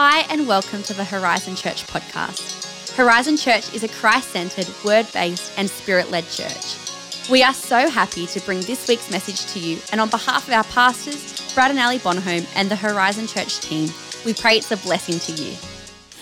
Hi, and welcome to the Horizon Church podcast. Horizon Church is a Christ centered, word based, and spirit led church. We are so happy to bring this week's message to you, and on behalf of our pastors, Brad and Ali Bonhomme, and the Horizon Church team, we pray it's a blessing to you.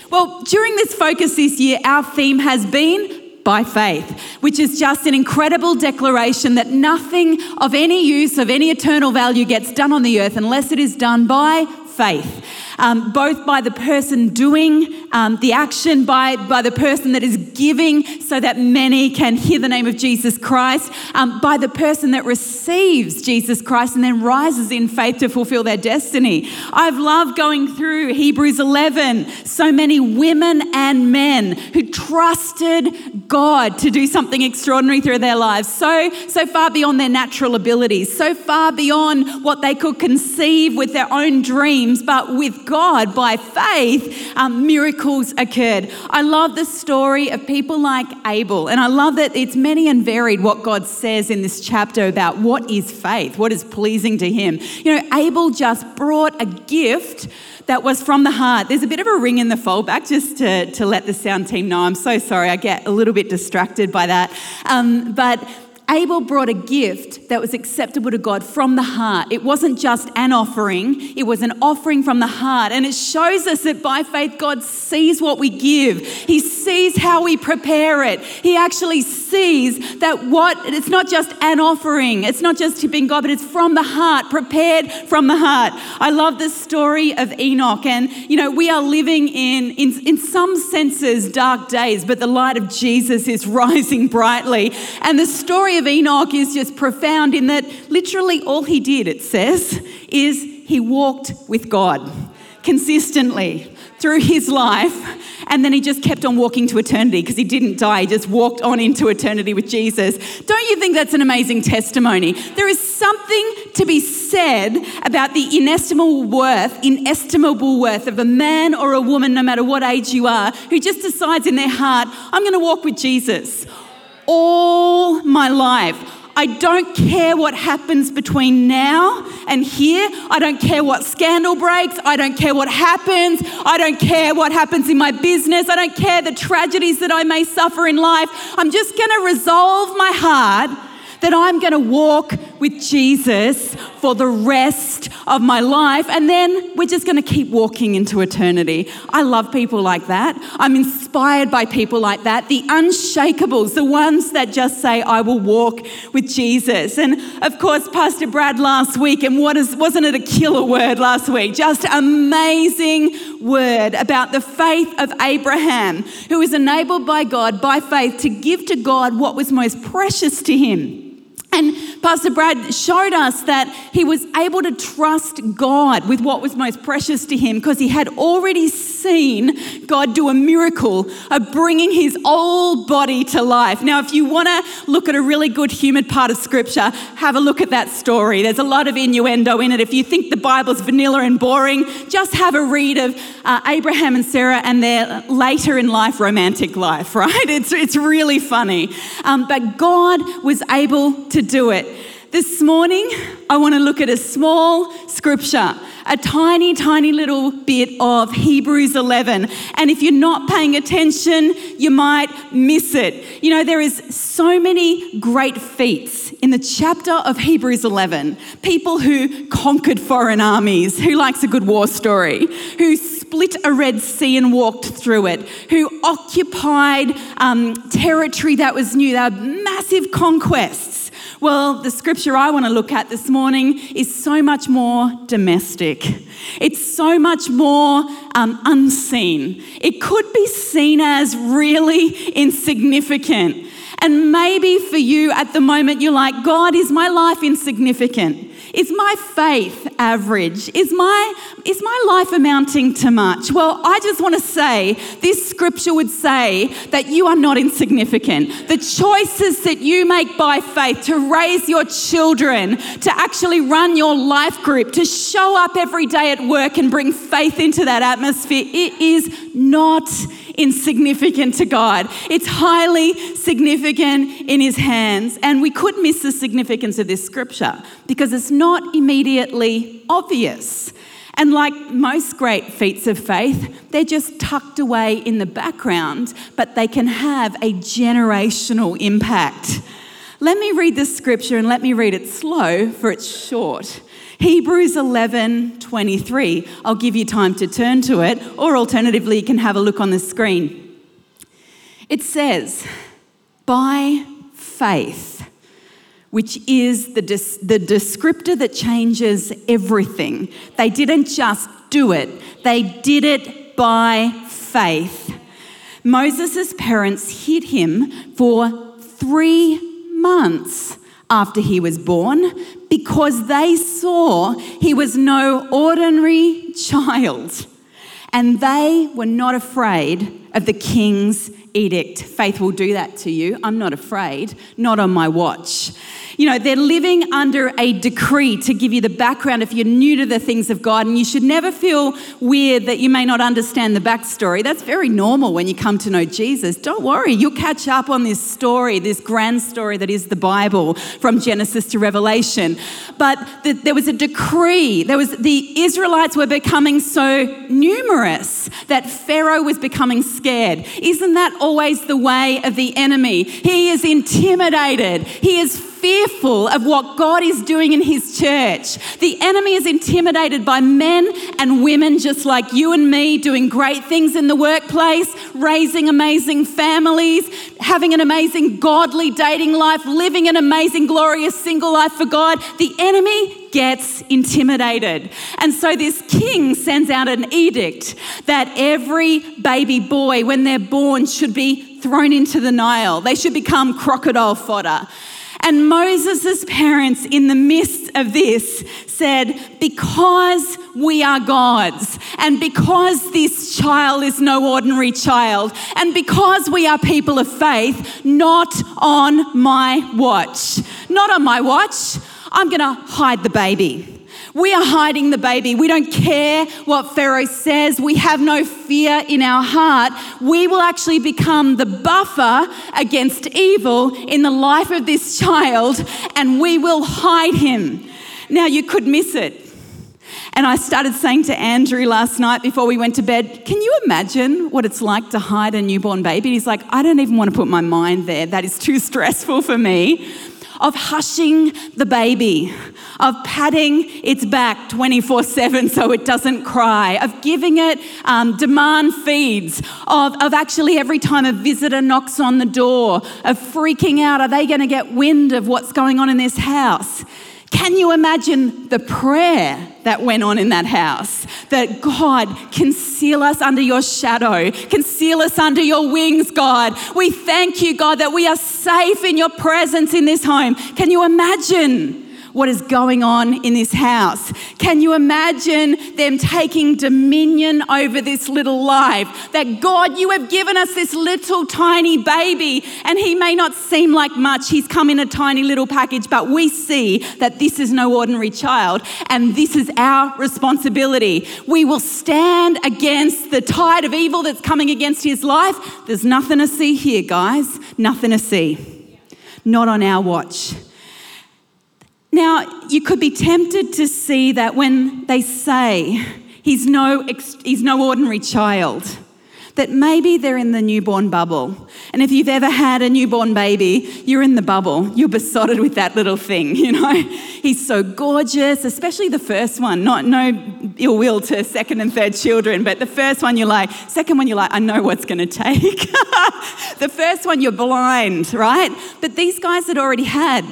Well, during this focus this year, our theme has been by faith, which is just an incredible declaration that nothing of any use, of any eternal value, gets done on the earth unless it is done by faith um, both by the person doing um, the action, by, by the person that is giving, so that many can hear the name of Jesus Christ, um, by the person that receives Jesus Christ and then rises in faith to fulfill their destiny. I've loved going through Hebrews 11, so many women and men who trusted God to do something extraordinary through their lives, so, so far beyond their natural abilities, so far beyond what they could conceive with their own dreams, but with God, by faith, um, miracles occurred. I love the story of people like Abel, and I love that it's many and varied what God says in this chapter about what is faith, what is pleasing to Him. You know, Abel just brought a gift that was from the heart. There's a bit of a ring in the foldback just to, to let the sound team know. I'm so sorry, I get a little bit distracted by that. Um, but Abel brought a gift that was acceptable to God from the heart. It wasn't just an offering, it was an offering from the heart. And it shows us that by faith, God sees what we give, He sees how we prepare it. He actually sees that what, it's not just an offering, it's not just tipping God, but it's from the heart, prepared from the heart. I love the story of Enoch. And, you know, we are living in, in, in some senses, dark days, but the light of Jesus is rising brightly. And the story of Enoch is just profound in that literally all he did, it says, is he walked with God consistently through his life. And then he just kept on walking to eternity because he didn't die. He just walked on into eternity with Jesus. Don't you think that's an amazing testimony? There is something to be said about the inestimable worth, inestimable worth of a man or a woman, no matter what age you are, who just decides in their heart, I'm going to walk with Jesus all my life. I don't care what happens between now and here. I don't care what scandal breaks. I don't care what happens. I don't care what happens in my business. I don't care the tragedies that I may suffer in life. I'm just going to resolve my heart that I'm going to walk with Jesus for the rest of my life. And then we're just going to keep walking into eternity. I love people like that. I'm inspired by people like that. The unshakables, the ones that just say, I will walk with Jesus. And of course, Pastor Brad last week, and what is, wasn't it a killer word last week? Just amazing word about the faith of Abraham, who was enabled by God by faith to give to God what was most precious to him. And Pastor Brad showed us that he was able to trust God with what was most precious to him because he had already seen God do a miracle of bringing his old body to life. Now, if you want to look at a really good humid part of scripture, have a look at that story. There's a lot of innuendo in it. If you think the Bible's vanilla and boring, just have a read of uh, Abraham and Sarah and their later in life romantic life, right? It's, it's really funny. Um, but God was able to do it. This morning, I want to look at a small scripture, a tiny, tiny little bit of Hebrews 11. And if you're not paying attention, you might miss it. You know, there is so many great feats in the chapter of Hebrews 11. People who conquered foreign armies, who likes a good war story, who split a Red Sea and walked through it, who occupied um, territory that was new. They were massive conquests well, the scripture I want to look at this morning is so much more domestic. It's so much more um, unseen. It could be seen as really insignificant. And maybe for you at the moment, you're like, God, is my life insignificant? Is my faith average? Is my, is my life amounting to much? Well, I just want to say this scripture would say that you are not insignificant. The choices that you make by faith to raise your children, to actually run your life group, to show up every day at work and bring faith into that atmosphere, it is not insignificant to God. It's highly significant in His hands. And we could miss the significance of this scripture because it's not immediately obvious. And like most great feats of faith, they're just tucked away in the background, but they can have a generational impact. Let me read this scripture and let me read it slow, for it's short. Hebrews 11 23. I'll give you time to turn to it, or alternatively, you can have a look on the screen. It says, By faith, which is the, des- the descriptor that changes everything. They didn't just do it, they did it by faith. Moses' parents hid him for three months after he was born because they saw he was no ordinary child and they were not afraid of the king's edict. Faith will do that to you. I'm not afraid, not on my watch. You know, they're living under a decree to give you the background if you're new to the things of God, and you should never feel weird that you may not understand the backstory. That's very normal when you come to know Jesus. Don't worry, you'll catch up on this story, this grand story that is the Bible from Genesis to Revelation. But the, there was a decree, there was the Israelites were becoming so numerous that Pharaoh was becoming scared. Isn't that always the way of the enemy? He is intimidated, he is fearful of what God is doing in His church. The enemy is intimidated by men and women just like you and me, doing great things in the workplace, raising amazing families, having an amazing godly dating life, living an amazing, glorious single life for God. The enemy gets intimidated. And so this king sends out an edict that every baby boy, when they're born, should be thrown into the Nile. They should become crocodile fodder. And Moses' parents, in the midst of this, said, Because we are God's, and because this child is no ordinary child, and because we are people of faith, not on my watch. Not on my watch. I'm going to hide the baby. We are hiding the baby. We don't care what Pharaoh says. We have no fear in our heart. We will actually become the buffer against evil in the life of this child and we will hide him. Now, you could miss it. And I started saying to Andrew last night before we went to bed, Can you imagine what it's like to hide a newborn baby? He's like, I don't even want to put my mind there. That is too stressful for me of hushing the baby, of patting its back 24 7 so it doesn't cry, of giving it um, demand feeds, of, of actually every time a visitor knocks on the door, of freaking out, are they going to get wind of what's going on in this house? Can you imagine the prayer that went on in that house? That God, conceal us under your shadow, conceal us under your wings, God. We thank you, God, that we are safe in your presence in this home. Can you imagine? What is going on in this house. Can you imagine them taking dominion over this little life? That God, you have given us this little tiny baby, and he may not seem like much. He's come in a tiny little package, but we see that this is no ordinary child, and this is our responsibility. We will stand against the tide of evil that's coming against his life. There's nothing to see here, guys. Nothing to see. Not on our watch. Now, you could be tempted to see that when they say he's no, he's no ordinary child, that maybe they're in the newborn bubble. And if you've ever had a newborn baby, you're in the bubble. You're besotted with that little thing, you know? He's so gorgeous, especially the first one. Not no ill will to second and third children, but the first one you're like, second one you're like, I know what's going to take. the first one you're blind, right? But these guys had already had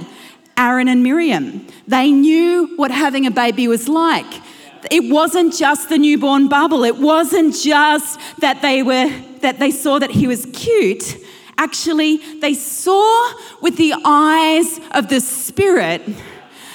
Aaron and Miriam. They knew what having a baby was like. It wasn't just the newborn bubble. It wasn't just that they were that they saw that he was cute. Actually, they saw with the eyes of the spirit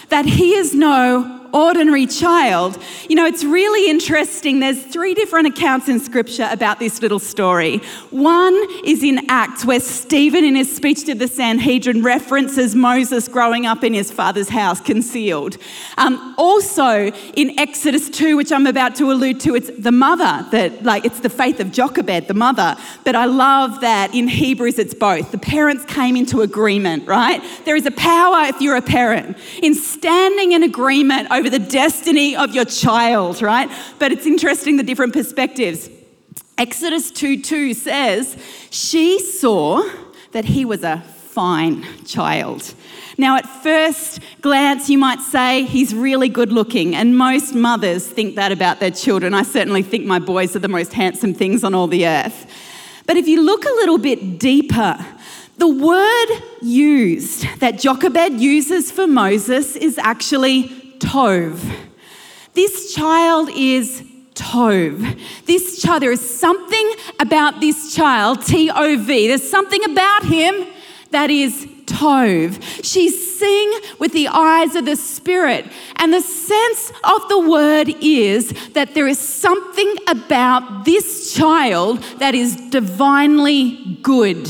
that he is no ordinary child. You know, it's really interesting. There's three different accounts in scripture about this little story. One is in Acts, where Stephen, in his speech to the Sanhedrin, references Moses growing up in his father's house, concealed. Um, also in Exodus 2, which I'm about to allude to, it's the mother that, like, it's the faith of Jochebed, the mother. But I love that in Hebrews it's both. The parents came into agreement, right? There is a power if you're a parent in standing in agreement over the destiny of your child, right? But it's interesting the different perspectives. Exodus 2 2 says, She saw that he was a fine child. Now, at first glance, you might say he's really good looking, and most mothers think that about their children. I certainly think my boys are the most handsome things on all the earth. But if you look a little bit deeper, the word used that Jochebed uses for Moses is actually tov. This child is tov. This child, there is something about this child, T O V, there's something about him that is tov. She's seeing with the eyes of the Spirit. And the sense of the word is that there is something about this child that is divinely good.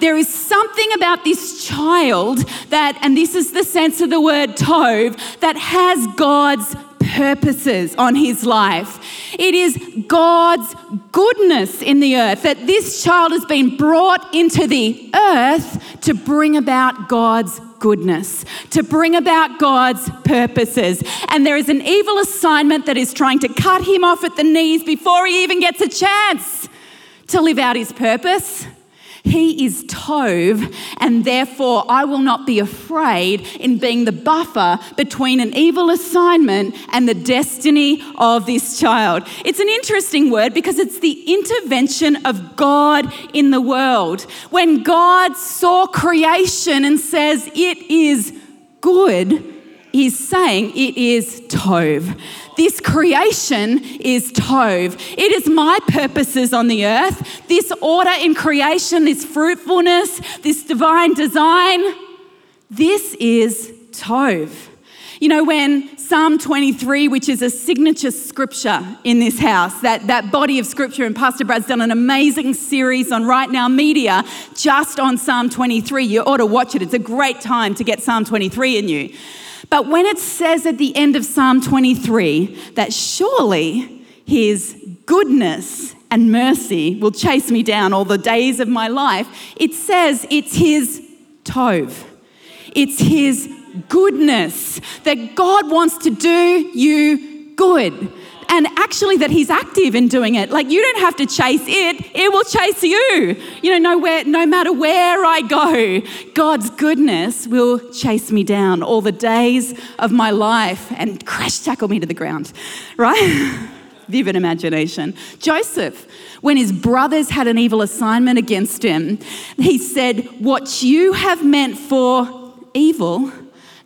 There is something about this child that, and this is the sense of the word tov, that has God's purposes on his life. It is God's goodness in the earth that this child has been brought into the earth to bring about God's goodness, to bring about God's purposes. And there is an evil assignment that is trying to cut him off at the knees before he even gets a chance to live out his purpose. He is Tov, and therefore I will not be afraid in being the buffer between an evil assignment and the destiny of this child. It's an interesting word because it's the intervention of God in the world. When God saw creation and says, It is good, he's saying it is Tov. This creation is Tov. It is my purposes on the earth. This order in creation, this fruitfulness, this divine design, this is Tov. You know, when Psalm 23, which is a signature scripture in this house, that, that body of scripture, and Pastor Brad's done an amazing series on Right Now Media just on Psalm 23. You ought to watch it. It's a great time to get Psalm 23 in you. But when it says at the end of Psalm 23 that surely his goodness and mercy will chase me down all the days of my life, it says it's his tov. It's his goodness that God wants to do you good and actually that he's active in doing it. Like you don't have to chase it, it will chase you. You know, nowhere, no matter where I go, God's goodness will chase me down all the days of my life and crash tackle me to the ground, right? Vivid imagination. Joseph, when his brothers had an evil assignment against him, he said, What you have meant for evil,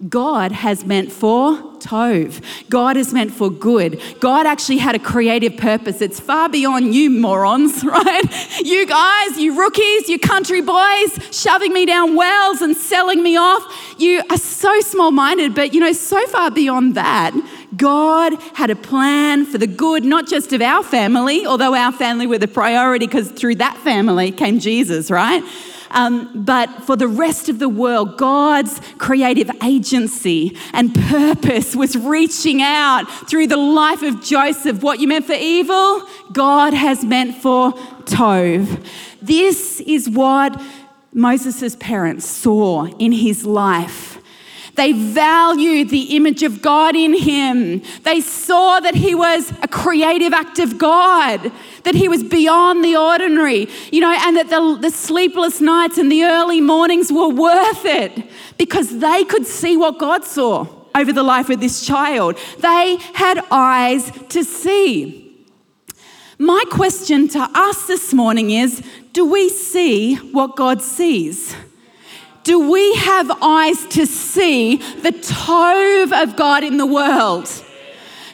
God has meant for Tov. God is meant for good. God actually had a creative purpose. It's far beyond you morons, right? You guys, you rookies, you country boys, shoving me down wells and selling me off. You are so small minded, but you know, so far beyond that. God had a plan for the good, not just of our family, although our family were the priority because through that family came Jesus, right? Um, but for the rest of the world, God's creative agency and purpose was reaching out through the life of Joseph. What you meant for evil, God has meant for Tov. This is what Moses' parents saw in his life they valued the image of God in him. They saw that he was a creative act of God, that he was beyond the ordinary, you know, and that the, the sleepless nights and the early mornings were worth it because they could see what God saw over the life of this child. They had eyes to see. My question to us this morning is do we see what God sees? Do we have eyes to see the tov of God in the world?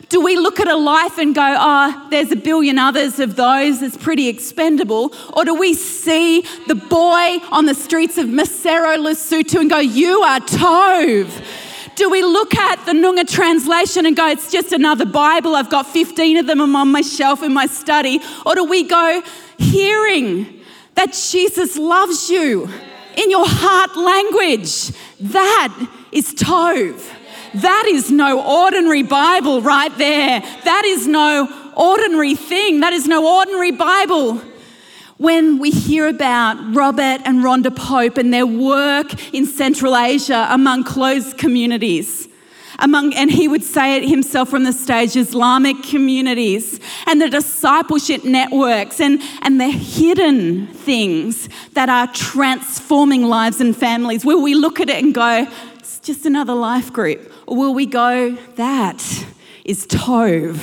Do we look at a life and go, oh, there's a billion others of those, it's pretty expendable? Or do we see the boy on the streets of Maseru, Lesotho and go, you are Tov? Do we look at the Noongar translation and go, it's just another Bible, I've got 15 of them on my shelf in my study? Or do we go, hearing that Jesus loves you? In your heart language. That is Tov. That is no ordinary Bible right there. That is no ordinary thing. That is no ordinary Bible. When we hear about Robert and Rhonda Pope and their work in Central Asia among closed communities, among, and he would say it himself from the stage, Islamic communities and the discipleship networks and, and the hidden things that are transforming lives and families. Will we look at it and go, it's just another life group? Or will we go, that is Tov?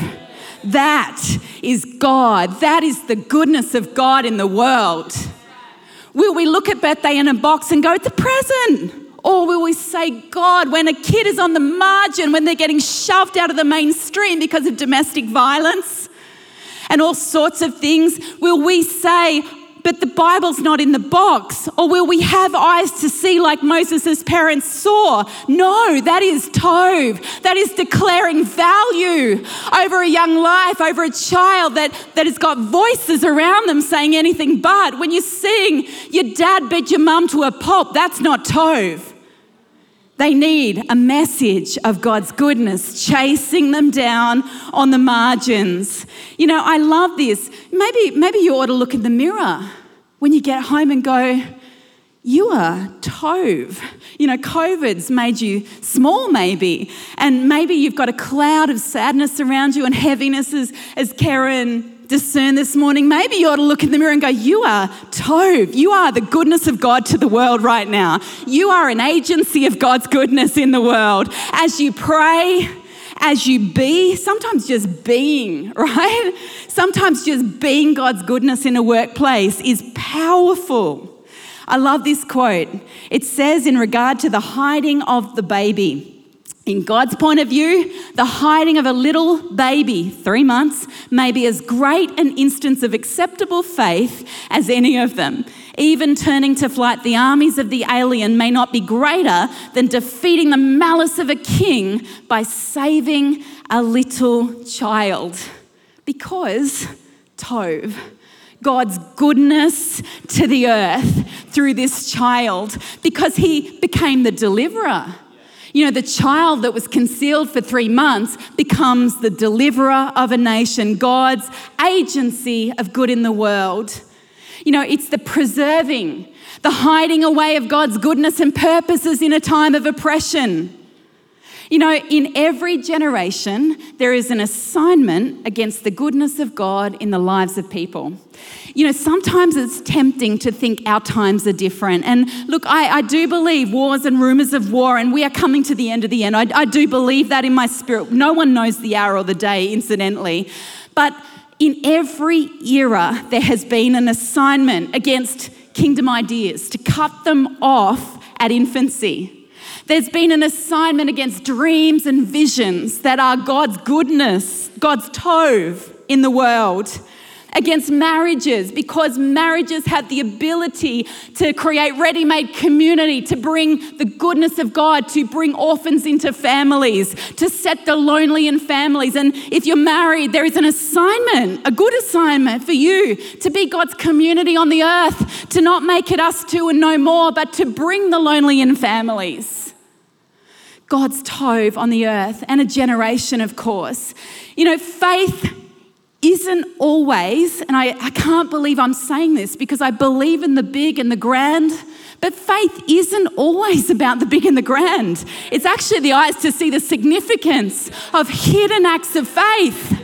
That is God. That is the goodness of God in the world. Will we look at birthday in a box and go, it's a present? Or will we say, God, when a kid is on the margin, when they're getting shoved out of the mainstream because of domestic violence and all sorts of things, will we say, but the Bible's not in the box? Or will we have eyes to see like Moses' parents saw? No, that is Tov. That is declaring value over a young life, over a child that, that has got voices around them saying anything but. When you sing your dad beat your mum to a pulp, that's not Tov. They need a message of God's goodness chasing them down on the margins. You know, I love this. Maybe, maybe you ought to look in the mirror when you get home and go, you are Tov. You know, COVID's made you small, maybe. And maybe you've got a cloud of sadness around you and heaviness, as, as Karen discern this morning, maybe you ought to look in the mirror and go, You are Tov. You are the goodness of God to the world right now. You are an agency of God's goodness in the world. As you pray, as you be, sometimes just being, right? Sometimes just being God's goodness in a workplace is powerful. I love this quote. It says, in regard to the hiding of the baby, in God's point of view, the hiding of a little baby, three months, may be as great an instance of acceptable faith as any of them. Even turning to flight the armies of the alien may not be greater than defeating the malice of a king by saving a little child. Because, Tov, God's goodness to the earth through this child, because he became the deliverer you know, the child that was concealed for three months becomes the deliverer of a nation, God's agency of good in the world. You know, it's the preserving, the hiding away of God's goodness and purposes in a time of oppression. You know, in every generation, there is an assignment against the goodness of God in the lives of people. You know, sometimes it's tempting to think our times are different. And look, I, I do believe wars and rumors of war, and we are coming to the end of the end. I, I do believe that in my spirit. No one knows the hour or the day, incidentally. But in every era, there has been an assignment against kingdom ideas to cut them off at infancy. There's been an assignment against dreams and visions that are God's goodness, God's tov in the world against marriages because marriages have the ability to create ready made community, to bring the goodness of God, to bring orphans into families, to set the lonely in families. And if you're married, there is an assignment, a good assignment for you to be God's community on the earth, to not make it us two and no more, but to bring the lonely in families. God's Tov on the earth and a generation, of course. You know, faith isn't always, and I, I can't believe I'm saying this because I believe in the big and the grand, but faith isn't always about the big and the grand. It's actually the eyes to see the significance of hidden acts of faith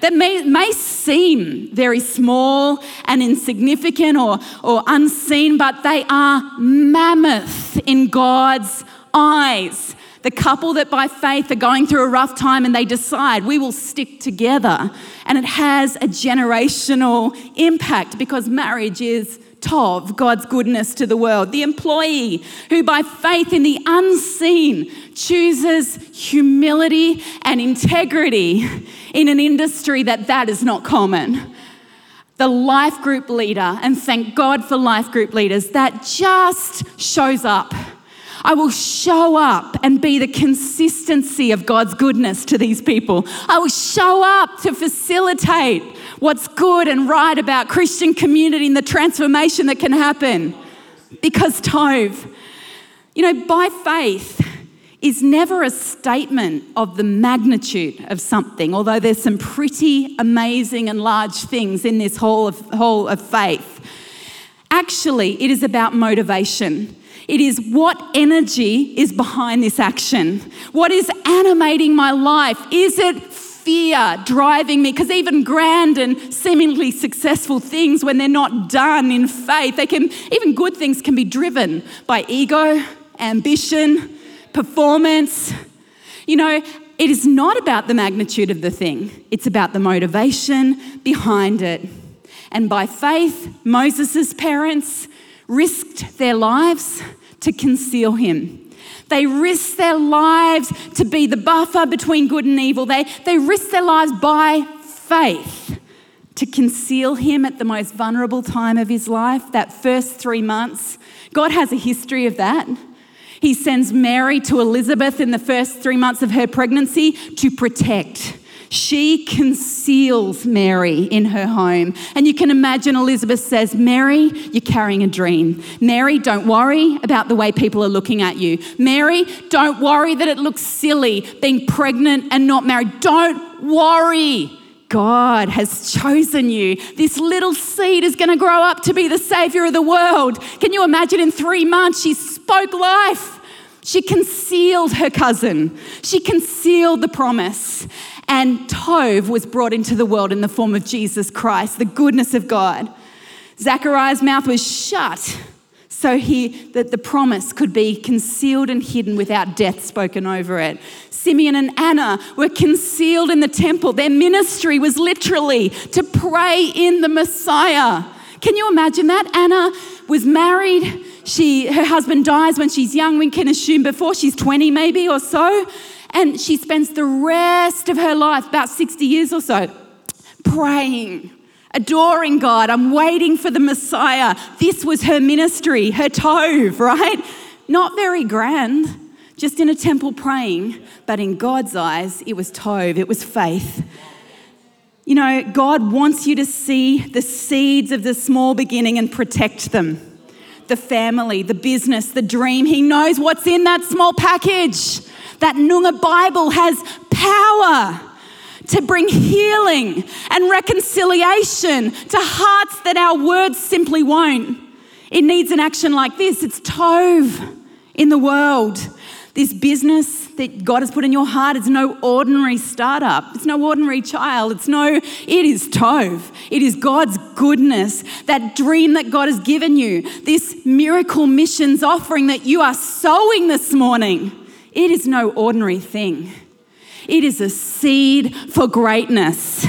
that may, may seem very small and insignificant or, or unseen, but they are mammoth in God's eyes the couple that by faith are going through a rough time and they decide we will stick together. And it has a generational impact because marriage is Tov, God's goodness to the world. The employee who, by faith in the unseen, chooses humility and integrity in an industry that that is not common. The life group leader, and thank God for life group leaders, that just shows up I will show up and be the consistency of God's goodness to these people. I will show up to facilitate what's good and right about Christian community and the transformation that can happen. Because Tov, you know, by faith is never a statement of the magnitude of something, although there's some pretty amazing and large things in this whole of, whole of faith. Actually, it is about motivation. It is what energy is behind this action? What is animating my life? Is it fear driving me? Because even grand and seemingly successful things, when they're not done in faith, they can, even good things can be driven by ego, ambition, performance. You know, it is not about the magnitude of the thing, it's about the motivation behind it. And by faith, Moses' parents risked their lives to conceal him. They risked their lives to be the buffer between good and evil. They, they risked their lives by faith to conceal him at the most vulnerable time of his life, that first three months. God has a history of that. He sends Mary to Elizabeth in the first three months of her pregnancy to protect she conceals Mary in her home. And you can imagine Elizabeth says, Mary, you're carrying a dream. Mary, don't worry about the way people are looking at you. Mary, don't worry that it looks silly being pregnant and not married. Don't worry. God has chosen you. This little seed is going to grow up to be the savior of the world. Can you imagine in three months she spoke life? She concealed her cousin. She concealed the promise. And Tov was brought into the world in the form of Jesus Christ, the goodness of God. Zechariah's mouth was shut so he, that the promise could be concealed and hidden without death spoken over it. Simeon and Anna were concealed in the temple. Their ministry was literally to pray in the Messiah. Can you imagine that? Anna was married. She, her husband dies when she's young, we can assume before she's 20 maybe or so. And she spends the rest of her life, about 60 years or so, praying, adoring God. I'm waiting for the Messiah. This was her ministry, her tov, right? Not very grand, just in a temple praying, but in God's eyes, it was tov, it was faith. You know, God wants you to see the seeds of the small beginning and protect them. The family, the business, the dream. He knows what's in that small package. That Noongar Bible has power to bring healing and reconciliation to hearts that our words simply won't. It needs an action like this it's Tov in the world. This business that God has put in your heart is no ordinary startup. It's no ordinary child. It's no, it is Tov. It is God's goodness, that dream that God has given you, this miracle missions offering that you are sowing this morning. It is no ordinary thing. It is a seed for greatness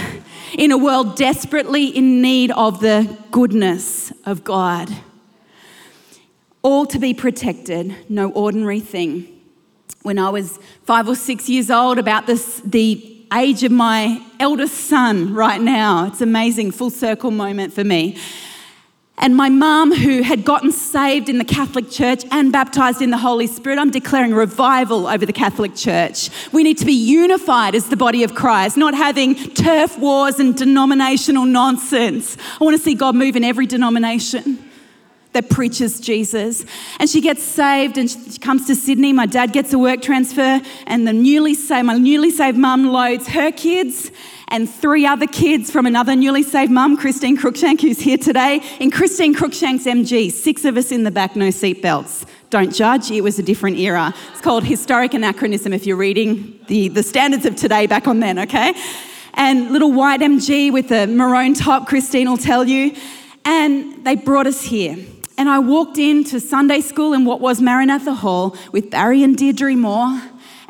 in a world desperately in need of the goodness of God. All to be protected, no ordinary thing. When I was five or six years old, about this, the age of my eldest son right now, it's amazing, full circle moment for me. And my mum, who had gotten saved in the Catholic Church and baptized in the Holy Spirit, I'm declaring revival over the Catholic Church. We need to be unified as the body of Christ, not having turf wars and denominational nonsense. I want to see God move in every denomination that preaches Jesus. And she gets saved and she comes to Sydney. My dad gets a work transfer, and the newly saved, my newly saved mum loads her kids and three other kids from another newly saved mum, Christine Cruikshank, who's here today, in Christine Cruikshank's MG. Six of us in the back, no seatbelts. Don't judge, it was a different era. It's called historic anachronism if you're reading the, the standards of today back on then, okay? And little white MG with a maroon top, Christine will tell you. And they brought us here. And I walked into Sunday school in what was Maranatha Hall with Barry and Deirdre Moore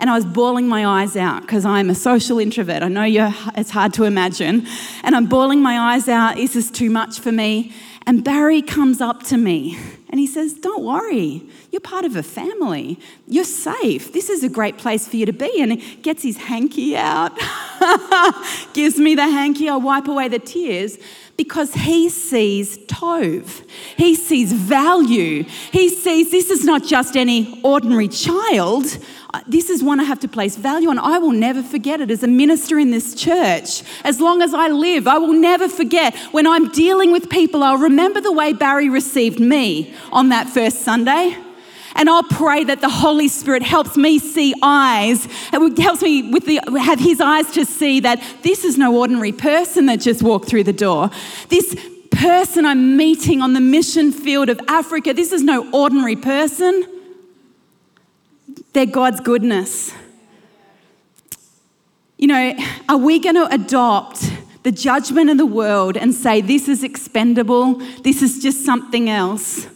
and I was bawling my eyes out because I'm a social introvert. I know it's hard to imagine. And I'm bawling my eyes out. This is too much for me. And Barry comes up to me and he says, Don't worry, you're part of a family. You're safe. This is a great place for you to be. And he gets his hanky out, gives me the hanky. I wipe away the tears because he sees Tov. He sees value. He sees this is not just any ordinary child uh, this is one I have to place value on. I will never forget it as a minister in this church. As long as I live, I will never forget when I'm dealing with people, I'll remember the way Barry received me on that first Sunday. And I'll pray that the Holy Spirit helps me see eyes, it helps me with the, have His eyes to see that this is no ordinary person that just walked through the door. This person I'm meeting on the mission field of Africa, this is no ordinary person. They're God's goodness. You know, are we going to adopt the judgment of the world and say, this is expendable, this is just something else?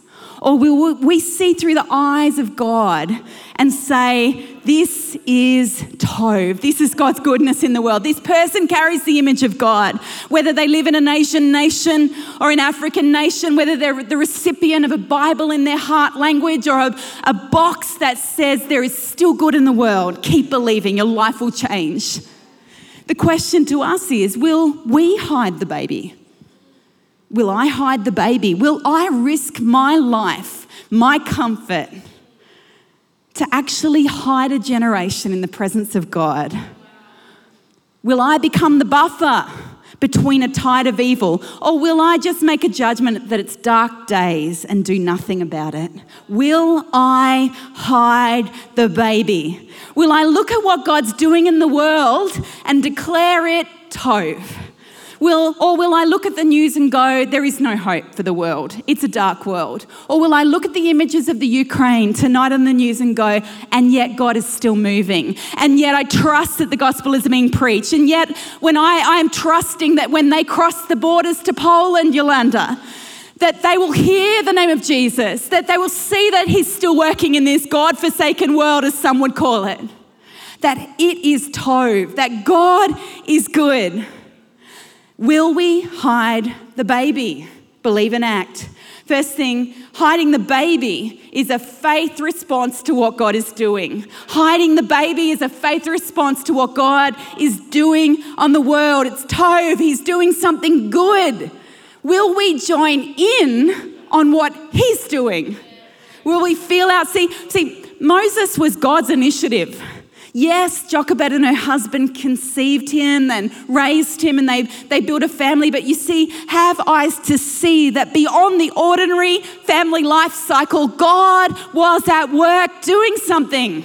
Or will we see through the eyes of God and say, This is Tov. This is God's goodness in the world. This person carries the image of God. Whether they live in an Asian nation or an African nation, whether they're the recipient of a Bible in their heart language or a, a box that says there is still good in the world, keep believing, your life will change. The question to us is will we hide the baby? Will I hide the baby? Will I risk my life, my comfort, to actually hide a generation in the presence of God? Will I become the buffer between a tide of evil? Or will I just make a judgment that it's dark days and do nothing about it? Will I hide the baby? Will I look at what God's doing in the world and declare it Tov? Will, or will I look at the news and go, there is no hope for the world? It's a dark world. Or will I look at the images of the Ukraine tonight on the news and go, and yet God is still moving? And yet I trust that the gospel is being preached. And yet when I, I am trusting that when they cross the borders to Poland, Yolanda, that they will hear the name of Jesus, that they will see that He's still working in this God forsaken world, as some would call it. That it is Tov, that God is good. Will we hide the baby? Believe and act. First thing, hiding the baby is a faith response to what God is doing. Hiding the baby is a faith response to what God is doing on the world. It's Tov, He's doing something good. Will we join in on what He's doing? Will we feel out? See, see, Moses was God's initiative. Yes, Jochebed and her husband conceived him and raised him and they, they built a family, but you see, have eyes to see that beyond the ordinary family life cycle, God was at work doing something.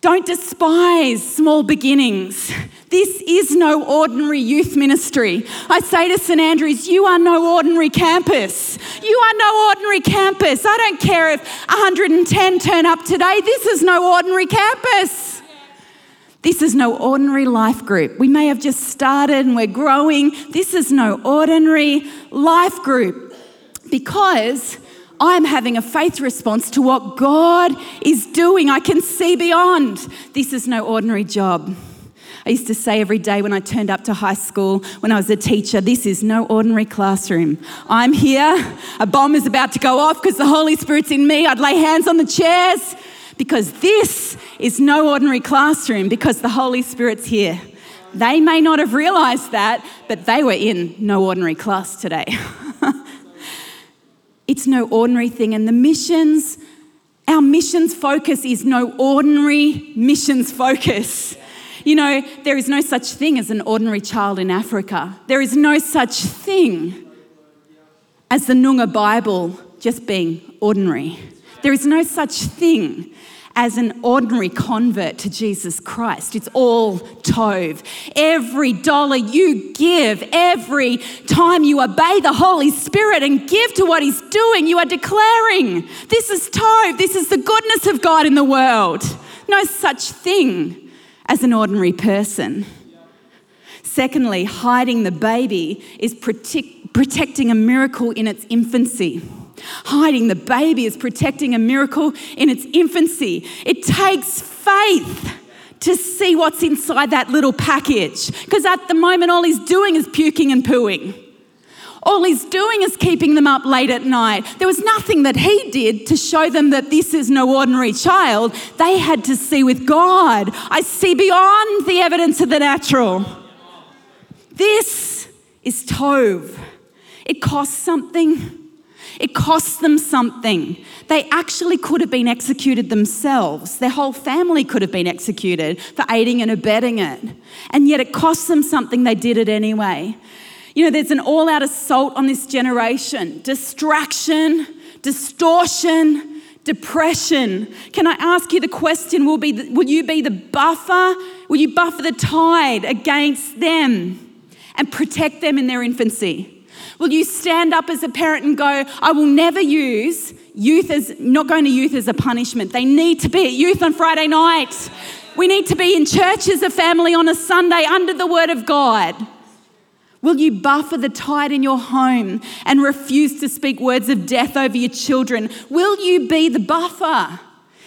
Don't despise small beginnings. This is no ordinary youth ministry. I say to St Andrews, you are no ordinary campus. You are no ordinary campus. I don't care if 110 turn up today. This is no ordinary campus. This is no ordinary life group. We may have just started and we're growing. This is no ordinary life group because I'm having a faith response to what God is doing. I can see beyond. This is no ordinary job. I used to say every day when I turned up to high school, when I was a teacher, this is no ordinary classroom. I'm here, a bomb is about to go off because the Holy Spirit's in me. I'd lay hands on the chairs because this is no ordinary classroom because the Holy Spirit's here. They may not have realized that, but they were in no ordinary class today. It's no ordinary thing. And the missions, our missions focus is no ordinary missions focus. You know, there is no such thing as an ordinary child in Africa. There is no such thing as the Noongar Bible just being ordinary. There is no such thing as an ordinary convert to Jesus Christ. It's all Tov. Every dollar you give, every time you obey the Holy Spirit and give to what He's doing, you are declaring, This is Tov. This is the goodness of God in the world. No such thing as an ordinary person. Secondly, hiding the baby is protect, protecting a miracle in its infancy. Hiding the baby is protecting a miracle in its infancy. It takes faith to see what's inside that little package. Because at the moment, all he's doing is puking and pooing. All he's doing is keeping them up late at night. There was nothing that he did to show them that this is no ordinary child. They had to see with God. I see beyond the evidence of the natural. This is Tov. It costs something. It cost them something. They actually could have been executed themselves. Their whole family could have been executed for aiding and abetting it. And yet it cost them something, they did it anyway. You know, there's an all out assault on this generation distraction, distortion, depression. Can I ask you the question will, be, will you be the buffer? Will you buffer the tide against them? and protect them in their infancy? Will you stand up as a parent and go, I will never use youth as not going to youth as a punishment? They need to be at youth on Friday night. We need to be in church as a family on a Sunday under the Word of God. Will you buffer the tide in your home and refuse to speak words of death over your children? Will you be the buffer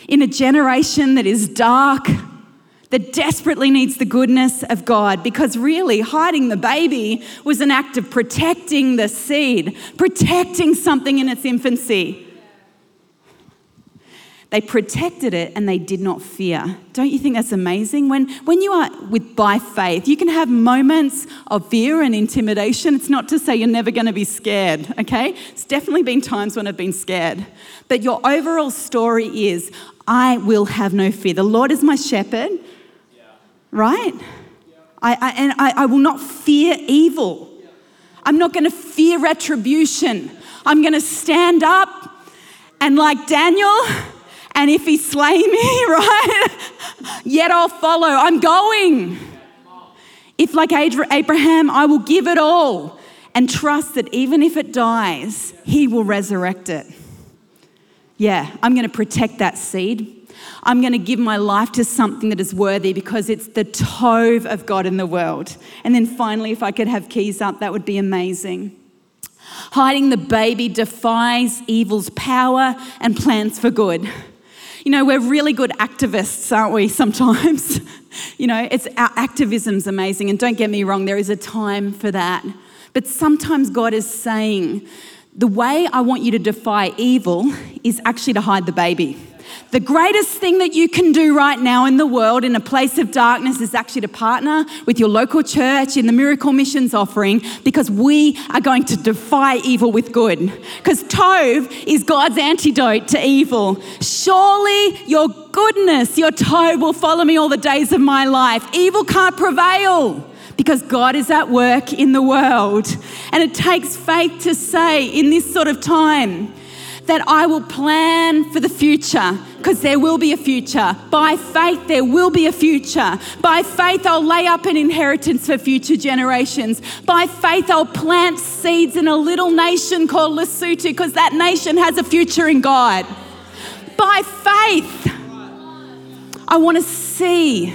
in a generation that is dark, that desperately needs the goodness of God? Because really, hiding the baby was an act of protecting the seed, protecting something in its infancy. They protected it and they did not fear. Don't you think that's amazing? When, when you are with by faith, you can have moments of fear and intimidation. It's not to say you're never going to be scared, okay? It's definitely been times when I've been scared. But your overall story is I will have no fear. The Lord is my shepherd, yeah. right? Yeah. I, I, and I, I will not fear evil. Yeah. I'm not going to fear retribution. I'm going to stand up and, like Daniel, and if he slay me, right, yet I'll follow. I'm going. If, like Abraham, I will give it all and trust that even if it dies, he will resurrect it. Yeah, I'm going to protect that seed. I'm going to give my life to something that is worthy because it's the tov of God in the world. And then finally, if I could have keys up, that would be amazing. Hiding the baby defies evil's power and plans for good. You know, we're really good activists, aren't we, sometimes? you know, it's our activism's amazing, and don't get me wrong, there is a time for that. But sometimes God is saying, the way I want you to defy evil is actually to hide the baby. The greatest thing that you can do right now in the world, in a place of darkness, is actually to partner with your local church in the Miracle Missions offering because we are going to defy evil with good. Because Tov is God's antidote to evil. Surely your goodness, your Tov will follow me all the days of my life. Evil can't prevail because God is at work in the world. And it takes faith to say in this sort of time, that I will plan for the future because there will be a future. By faith, there will be a future. By faith, I'll lay up an inheritance for future generations. By faith, I'll plant seeds in a little nation called Lesotho because that nation has a future in God. By faith, I want to see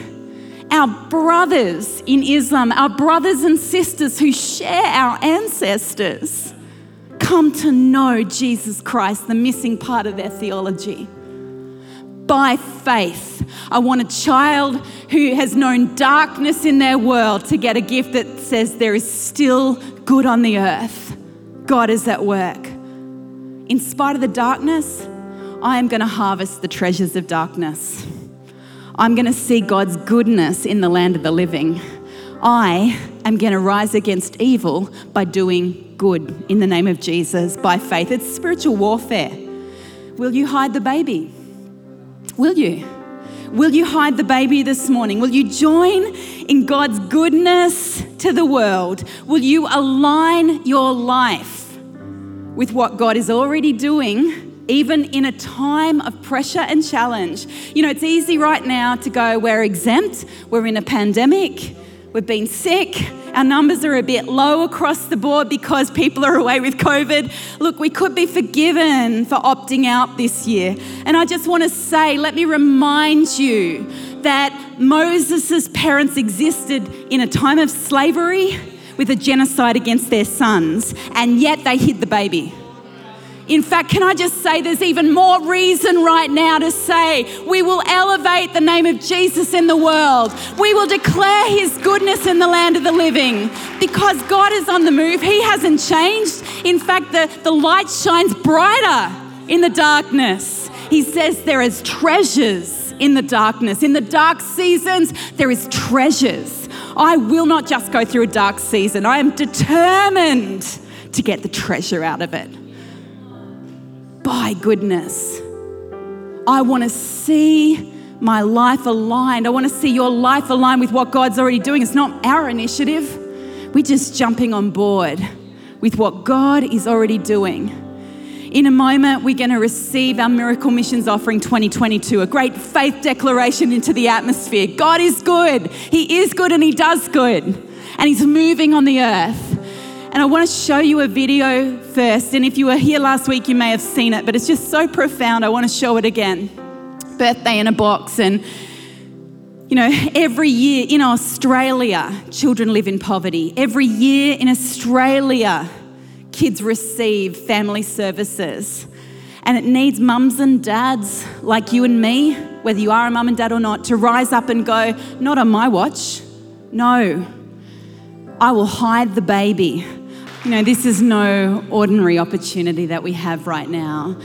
our brothers in Islam, our brothers and sisters who share our ancestors come to know Jesus Christ, the missing part of their theology. By faith, I want a child who has known darkness in their world to get a gift that says there is still good on the earth. God is at work. In spite of the darkness, I am going to harvest the treasures of darkness. I'm going to see God's goodness in the land of the living. I am going to rise against evil by doing good in the name of Jesus by faith. It's spiritual warfare. Will you hide the baby? Will you? Will you hide the baby this morning? Will you join in God's goodness to the world? Will you align your life with what God is already doing, even in a time of pressure and challenge? You know, it's easy right now to go, we're exempt, we're in a pandemic, we've been sick, our numbers are a bit low across the board because people are away with COVID. Look, we could be forgiven for opting out this year. And I just want to say, let me remind you that Moses' parents existed in a time of slavery with a genocide against their sons, and yet they hid the baby. In fact, can I just say there's even more reason right now to say we will elevate the name of Jesus in the world. We will declare his goodness in the land of the living because God is on the move. He hasn't changed. In fact, the, the light shines brighter in the darkness. He says there is treasures in the darkness. In the dark seasons, there is treasures. I will not just go through a dark season. I am determined to get the treasure out of it by goodness. I want to see my life aligned. I want to see your life aligned with what God's already doing. It's not our initiative, we're just jumping on board with what God is already doing. In a moment, we're going to receive our Miracle Missions Offering 2022, a great faith declaration into the atmosphere. God is good. He is good and He does good. and He's moving on the earth. And I want to show you a video first. And if you were here last week, you may have seen it, but it's just so profound. I want to show it again. Birthday in a box. And, you know, every year in Australia, children live in poverty. Every year in Australia, kids receive family services. And it needs mums and dads like you and me, whether you are a mum and dad or not, to rise up and go, not on my watch. No, I will hide the baby. You know, this is no ordinary opportunity that we have right now.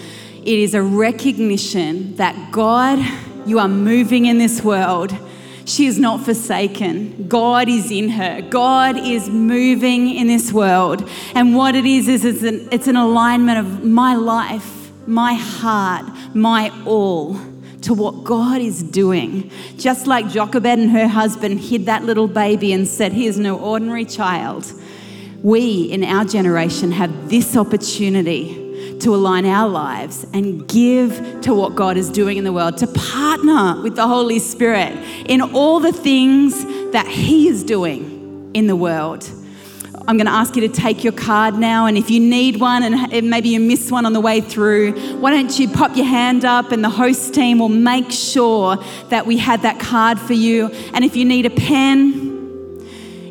It is a recognition that God, you are moving in this world. She is not forsaken. God is in her. God is moving in this world. And what it is, is it's an, it's an alignment of my life, my heart, my all to what God is doing. Just like Jochebed and her husband hid that little baby and said, He is no ordinary child we in our generation have this opportunity to align our lives and give to what God is doing in the world, to partner with the Holy Spirit in all the things that He is doing in the world. I'm going to ask you to take your card now, and if you need one and maybe you missed one on the way through, why don't you pop your hand up and the host team will make sure that we had that card for you. And if you need a pen,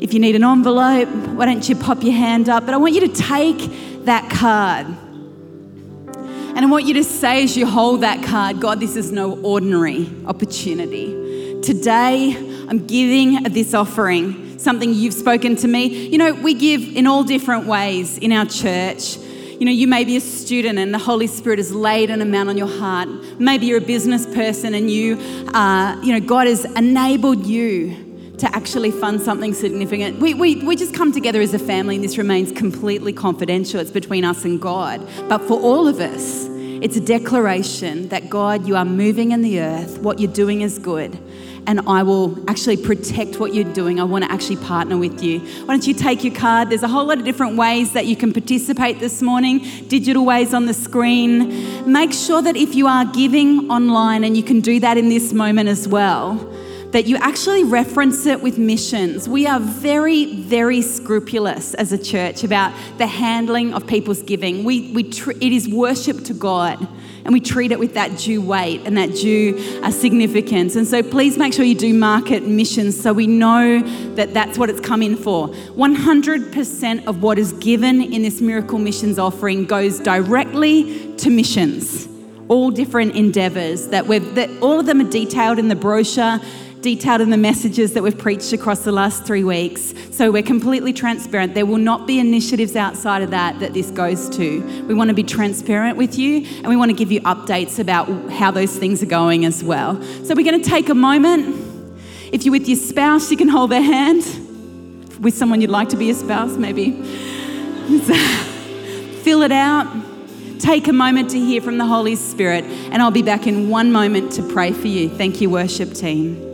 if you need an envelope, why don't you pop your hand up? But I want you to take that card. And I want you to say as you hold that card, God, this is no ordinary opportunity. Today, I'm giving this offering, something you've spoken to me. You know, we give in all different ways in our church. You know, you may be a student and the Holy Spirit has laid an amount on your heart. Maybe you're a business person and you, uh, you know, God has enabled you to actually fund something significant. We, we, we just come together as a family, and this remains completely confidential. It's between us and God. But for all of us, it's a declaration that God, you are moving in the earth, what you're doing is good. And I will actually protect what you're doing. I want to actually partner with you. Why don't you take your card? There's a whole lot of different ways that you can participate this morning, digital ways on the screen. Make sure that if you are giving online, and you can do that in this moment as well, that you actually reference it with missions. We are very, very scrupulous as a church about the handling of people's giving. We, we tr- it is worship to God, and we treat it with that due weight and that due uh, significance. And so please make sure you do market missions so we know that that's what it's come in for. 100% of what is given in this miracle missions offering goes directly to missions all different endeavors that we've that all of them are detailed in the brochure detailed in the messages that we've preached across the last three weeks. So we're completely transparent. There will not be initiatives outside of that that this goes to. We want to be transparent with you and we want to give you updates about how those things are going as well. So we're going to take a moment. If you're with your spouse, you can hold their hand. With someone you'd like to be a spouse, maybe. Fill it out take a moment to hear from the Holy Spirit, and I'll be back in one moment to pray for you. Thank you, worship team.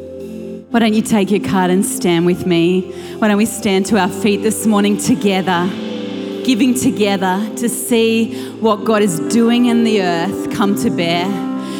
Why don't you take your card and stand with me? Why don't we stand to our feet this morning together, giving together to see what God is doing in the earth come to bear?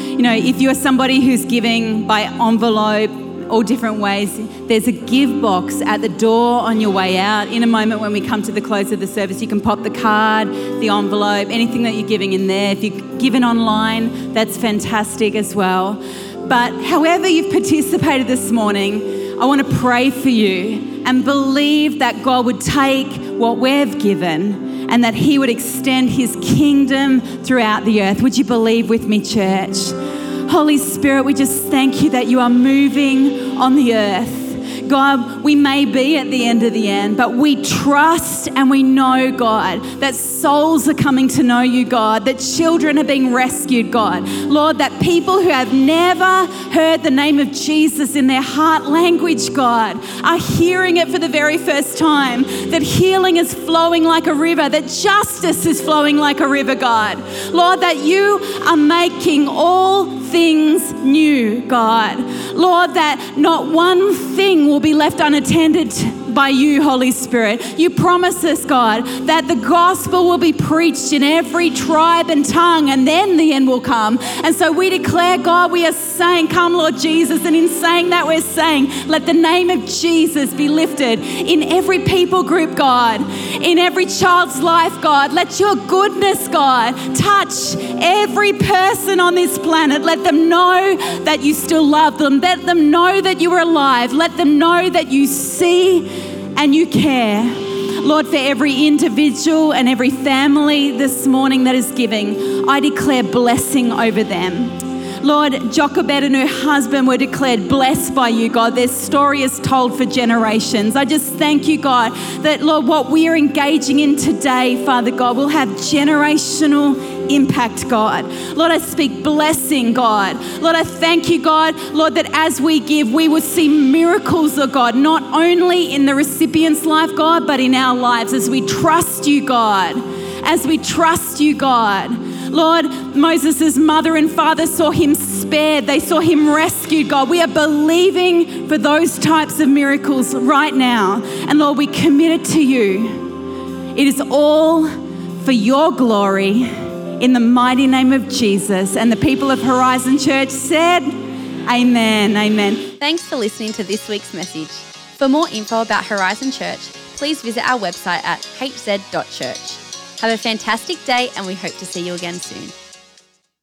You know, if you're somebody who's giving by envelope, all different ways. There's a give box at the door on your way out. In a moment, when we come to the close of the service, you can pop the card, the envelope, anything that you're giving in there. If you're giving online, that's fantastic as well. But however you've participated this morning, I want to pray for you and believe that God would take what we've given and that He would extend His kingdom throughout the earth. Would you believe with me, church? Holy Spirit, we just thank you that you are moving on the earth. God, we may be at the end of the end, but we trust and we know, God, that souls are coming to know you, God, that children are being rescued, God. Lord, that people who have never heard the name of Jesus in their heart language, God, are hearing it for the very first time, that healing is flowing like a river, that justice is flowing like a river, God. Lord, that you are making all things new, God. Lord, that not one thing will be left unattended by you, Holy Spirit. You promise us, God, that the gospel will be preached in every tribe and tongue, and then the end will come. And so we declare, God, we are saying, Come, Lord Jesus. And in saying that, we're saying, Let the name of Jesus be lifted in every people group, God, in every child's life, God. Let your goodness, God, touch every person on this planet. Let them know that you still love them. Let them know that you are alive. Let them know that you see and you care. Lord, for every individual and every family this morning that is giving, I declare blessing over them. Lord, Jochebed and her husband were declared blessed by you, God. Their story is told for generations. I just thank you, God, that, Lord, what we are engaging in today, Father God, will have generational impact, God. Lord, I speak blessing, God. Lord, I thank you, God, Lord, that as we give, we will see miracles, oh God, not only in the recipient's life, God, but in our lives as we trust you, God. As we trust you, God. Lord, Moses' mother and father saw him spared, they saw him rescued, God. We are believing for those types of miracles right now. And Lord, we commit it to you. It is all for your glory in the mighty name of Jesus. And the people of Horizon Church said, Amen. Amen. Thanks for listening to this week's message. For more info about Horizon Church, please visit our website at hz.church. Have a fantastic day, and we hope to see you again soon.